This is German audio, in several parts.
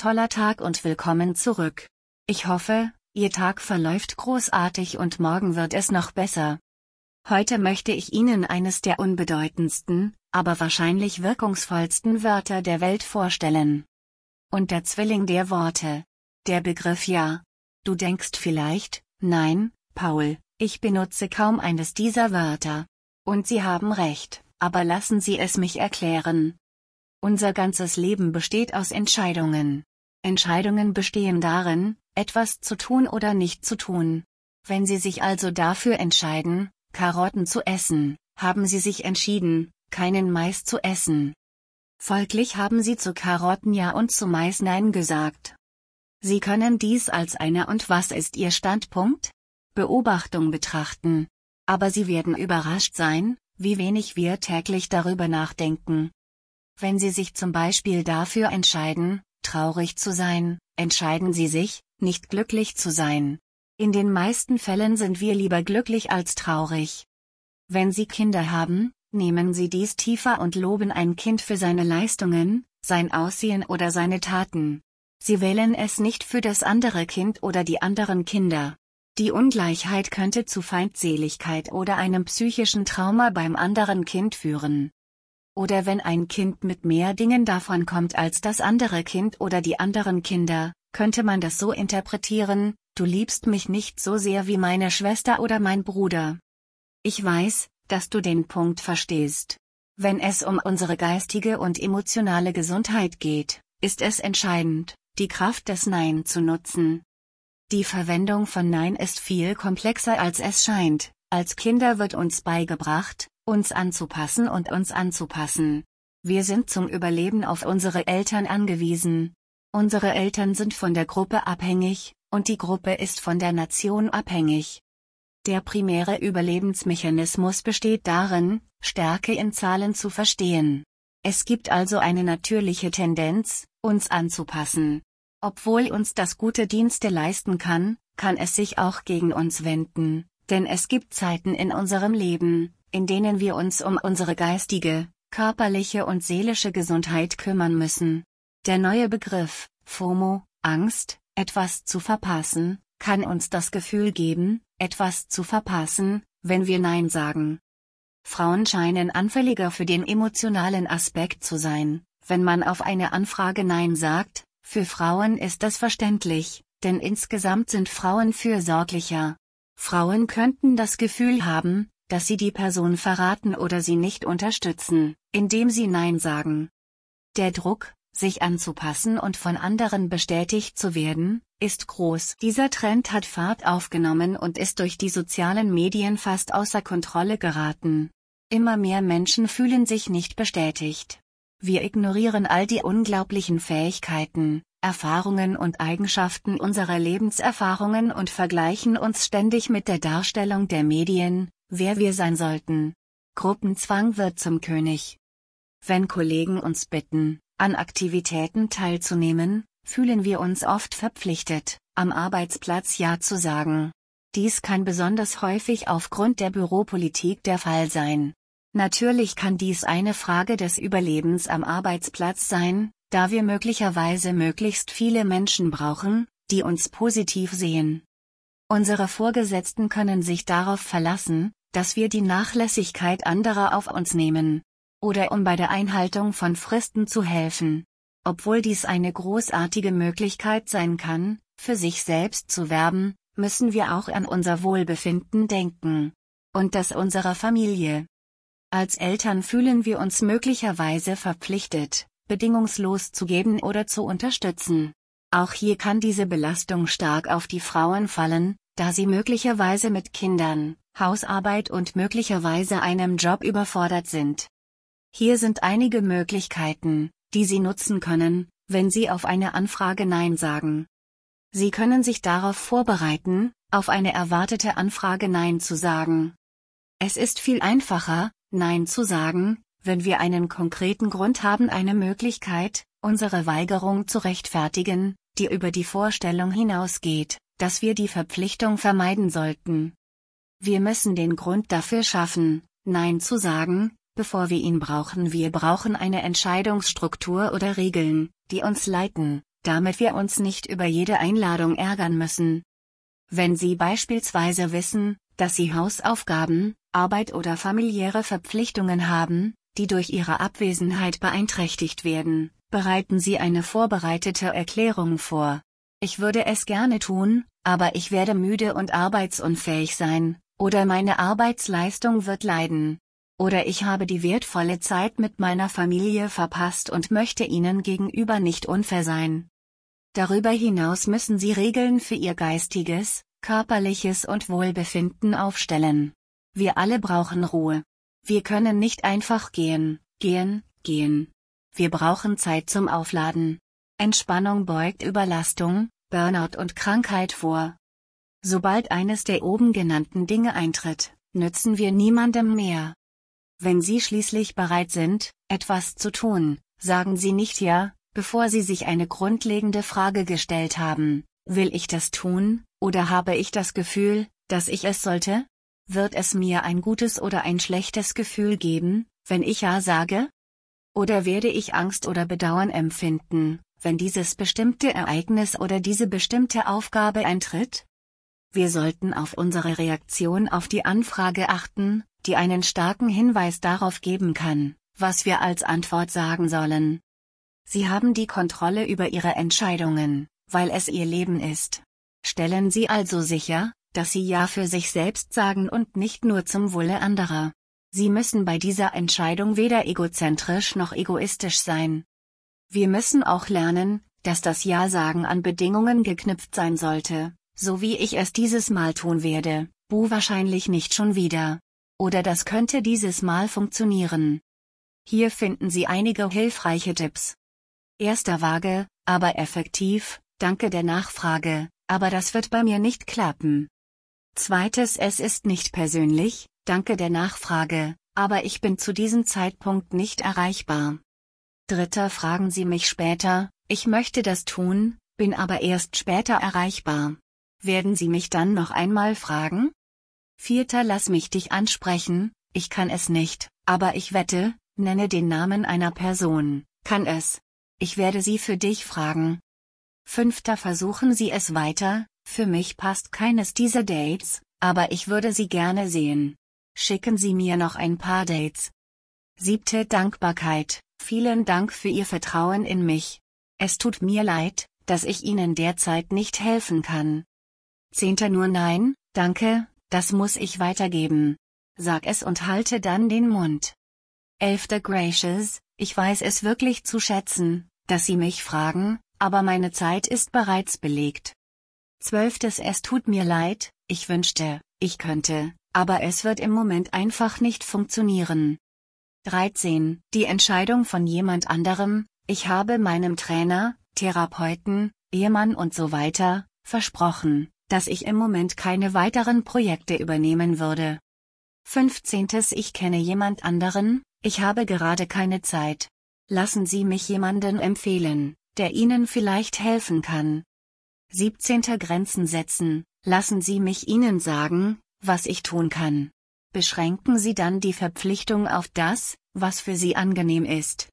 toller Tag und willkommen zurück. Ich hoffe, Ihr Tag verläuft großartig und morgen wird es noch besser. Heute möchte ich Ihnen eines der unbedeutendsten, aber wahrscheinlich wirkungsvollsten Wörter der Welt vorstellen. Und der Zwilling der Worte. Der Begriff Ja. Du denkst vielleicht, nein, Paul, ich benutze kaum eines dieser Wörter. Und Sie haben recht, aber lassen Sie es mich erklären. Unser ganzes Leben besteht aus Entscheidungen. Entscheidungen bestehen darin, etwas zu tun oder nicht zu tun. Wenn Sie sich also dafür entscheiden, Karotten zu essen, haben Sie sich entschieden, keinen Mais zu essen. Folglich haben Sie zu Karotten Ja und zu Mais Nein gesagt. Sie können dies als eine und was ist Ihr Standpunkt? Beobachtung betrachten. Aber Sie werden überrascht sein, wie wenig wir täglich darüber nachdenken. Wenn Sie sich zum Beispiel dafür entscheiden, traurig zu sein, entscheiden Sie sich, nicht glücklich zu sein. In den meisten Fällen sind wir lieber glücklich als traurig. Wenn Sie Kinder haben, nehmen Sie dies tiefer und loben ein Kind für seine Leistungen, sein Aussehen oder seine Taten. Sie wählen es nicht für das andere Kind oder die anderen Kinder. Die Ungleichheit könnte zu Feindseligkeit oder einem psychischen Trauma beim anderen Kind führen. Oder wenn ein Kind mit mehr Dingen davon kommt als das andere Kind oder die anderen Kinder, könnte man das so interpretieren, du liebst mich nicht so sehr wie meine Schwester oder mein Bruder. Ich weiß, dass du den Punkt verstehst. Wenn es um unsere geistige und emotionale Gesundheit geht, ist es entscheidend, die Kraft des Nein zu nutzen. Die Verwendung von Nein ist viel komplexer als es scheint. Als Kinder wird uns beigebracht, uns anzupassen und uns anzupassen. Wir sind zum Überleben auf unsere Eltern angewiesen, Unsere Eltern sind von der Gruppe abhängig, und die Gruppe ist von der Nation abhängig. Der primäre Überlebensmechanismus besteht darin, Stärke in Zahlen zu verstehen. Es gibt also eine natürliche Tendenz, uns anzupassen. Obwohl uns das gute Dienste leisten kann, kann es sich auch gegen uns wenden, denn es gibt Zeiten in unserem Leben, in denen wir uns um unsere geistige, körperliche und seelische Gesundheit kümmern müssen. Der neue Begriff, FOMO, Angst, etwas zu verpassen, kann uns das Gefühl geben, etwas zu verpassen, wenn wir Nein sagen. Frauen scheinen anfälliger für den emotionalen Aspekt zu sein, wenn man auf eine Anfrage Nein sagt, für Frauen ist das verständlich, denn insgesamt sind Frauen fürsorglicher. Frauen könnten das Gefühl haben, dass sie die Person verraten oder sie nicht unterstützen, indem sie Nein sagen. Der Druck, sich anzupassen und von anderen bestätigt zu werden, ist groß. Dieser Trend hat Fahrt aufgenommen und ist durch die sozialen Medien fast außer Kontrolle geraten. Immer mehr Menschen fühlen sich nicht bestätigt. Wir ignorieren all die unglaublichen Fähigkeiten, Erfahrungen und Eigenschaften unserer Lebenserfahrungen und vergleichen uns ständig mit der Darstellung der Medien, wer wir sein sollten. Gruppenzwang wird zum König. Wenn Kollegen uns bitten, an Aktivitäten teilzunehmen, fühlen wir uns oft verpflichtet, am Arbeitsplatz Ja zu sagen. Dies kann besonders häufig aufgrund der Büropolitik der Fall sein. Natürlich kann dies eine Frage des Überlebens am Arbeitsplatz sein, da wir möglicherweise möglichst viele Menschen brauchen, die uns positiv sehen. Unsere Vorgesetzten können sich darauf verlassen, dass wir die Nachlässigkeit anderer auf uns nehmen oder um bei der Einhaltung von Fristen zu helfen. Obwohl dies eine großartige Möglichkeit sein kann, für sich selbst zu werben, müssen wir auch an unser Wohlbefinden denken. Und das unserer Familie. Als Eltern fühlen wir uns möglicherweise verpflichtet, bedingungslos zu geben oder zu unterstützen. Auch hier kann diese Belastung stark auf die Frauen fallen, da sie möglicherweise mit Kindern, Hausarbeit und möglicherweise einem Job überfordert sind. Hier sind einige Möglichkeiten, die Sie nutzen können, wenn Sie auf eine Anfrage Nein sagen. Sie können sich darauf vorbereiten, auf eine erwartete Anfrage Nein zu sagen. Es ist viel einfacher, Nein zu sagen, wenn wir einen konkreten Grund haben, eine Möglichkeit, unsere Weigerung zu rechtfertigen, die über die Vorstellung hinausgeht, dass wir die Verpflichtung vermeiden sollten. Wir müssen den Grund dafür schaffen, Nein zu sagen, bevor wir ihn brauchen. Wir brauchen eine Entscheidungsstruktur oder Regeln, die uns leiten, damit wir uns nicht über jede Einladung ärgern müssen. Wenn Sie beispielsweise wissen, dass Sie Hausaufgaben, Arbeit oder familiäre Verpflichtungen haben, die durch Ihre Abwesenheit beeinträchtigt werden, bereiten Sie eine vorbereitete Erklärung vor. Ich würde es gerne tun, aber ich werde müde und arbeitsunfähig sein, oder meine Arbeitsleistung wird leiden. Oder ich habe die wertvolle Zeit mit meiner Familie verpasst und möchte ihnen gegenüber nicht unfair sein. Darüber hinaus müssen Sie Regeln für Ihr geistiges, körperliches und Wohlbefinden aufstellen. Wir alle brauchen Ruhe. Wir können nicht einfach gehen, gehen, gehen. Wir brauchen Zeit zum Aufladen. Entspannung beugt Überlastung, Burnout und Krankheit vor. Sobald eines der oben genannten Dinge eintritt, nützen wir niemandem mehr. Wenn Sie schließlich bereit sind, etwas zu tun, sagen Sie nicht ja, bevor Sie sich eine grundlegende Frage gestellt haben, will ich das tun, oder habe ich das Gefühl, dass ich es sollte? Wird es mir ein gutes oder ein schlechtes Gefühl geben, wenn ich ja sage? Oder werde ich Angst oder Bedauern empfinden, wenn dieses bestimmte Ereignis oder diese bestimmte Aufgabe eintritt? Wir sollten auf unsere Reaktion auf die Anfrage achten, die einen starken Hinweis darauf geben kann, was wir als Antwort sagen sollen. Sie haben die Kontrolle über Ihre Entscheidungen, weil es Ihr Leben ist. Stellen Sie also sicher, dass Sie Ja für sich selbst sagen und nicht nur zum Wohle anderer. Sie müssen bei dieser Entscheidung weder egozentrisch noch egoistisch sein. Wir müssen auch lernen, dass das Ja-Sagen an Bedingungen geknüpft sein sollte, so wie ich es dieses Mal tun werde, Bu wahrscheinlich nicht schon wieder. Oder das könnte dieses Mal funktionieren. Hier finden Sie einige hilfreiche Tipps. Erster vage, aber effektiv, danke der Nachfrage, aber das wird bei mir nicht klappen. Zweites es ist nicht persönlich, danke der Nachfrage, aber ich bin zu diesem Zeitpunkt nicht erreichbar. Dritter fragen Sie mich später, ich möchte das tun, bin aber erst später erreichbar. Werden Sie mich dann noch einmal fragen? Vierter lass mich dich ansprechen, ich kann es nicht, aber ich wette, nenne den Namen einer Person, kann es. Ich werde sie für dich fragen. Fünfter versuchen Sie es weiter, für mich passt keines dieser Dates, aber ich würde sie gerne sehen. Schicken Sie mir noch ein paar Dates. Siebte Dankbarkeit. Vielen Dank für Ihr Vertrauen in mich. Es tut mir leid, dass ich Ihnen derzeit nicht helfen kann. Zehnter nur Nein, danke, das muss ich weitergeben. Sag es und halte dann den Mund. Elfter Gracious, ich weiß es wirklich zu schätzen, dass Sie mich fragen, aber meine Zeit ist bereits belegt. Zwölftes Es tut mir leid, ich wünschte, ich könnte, aber es wird im Moment einfach nicht funktionieren. 13. Die Entscheidung von jemand anderem, ich habe meinem Trainer, Therapeuten, Ehemann und so weiter, versprochen, dass ich im Moment keine weiteren Projekte übernehmen würde. 15. Ich kenne jemand anderen, ich habe gerade keine Zeit. Lassen Sie mich jemanden empfehlen, der Ihnen vielleicht helfen kann. 17. Grenzen setzen, lassen Sie mich Ihnen sagen, was ich tun kann. Beschränken Sie dann die Verpflichtung auf das, was für Sie angenehm ist.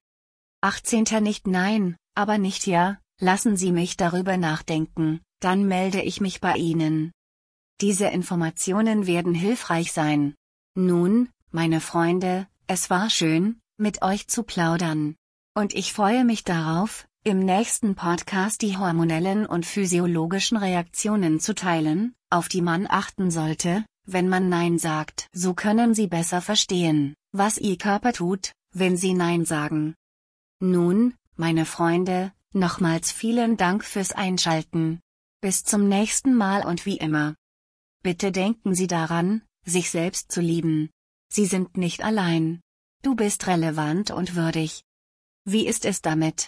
18. Nicht Nein, aber nicht Ja, lassen Sie mich darüber nachdenken, dann melde ich mich bei Ihnen. Diese Informationen werden hilfreich sein. Nun, meine Freunde, es war schön, mit euch zu plaudern. Und ich freue mich darauf, im nächsten Podcast die hormonellen und physiologischen Reaktionen zu teilen, auf die man achten sollte, wenn man Nein sagt. So können Sie besser verstehen, was Ihr Körper tut, wenn Sie Nein sagen. Nun, meine Freunde, nochmals vielen Dank fürs Einschalten. Bis zum nächsten Mal und wie immer. Bitte denken Sie daran, sich selbst zu lieben. Sie sind nicht allein. Du bist relevant und würdig. Wie ist es damit?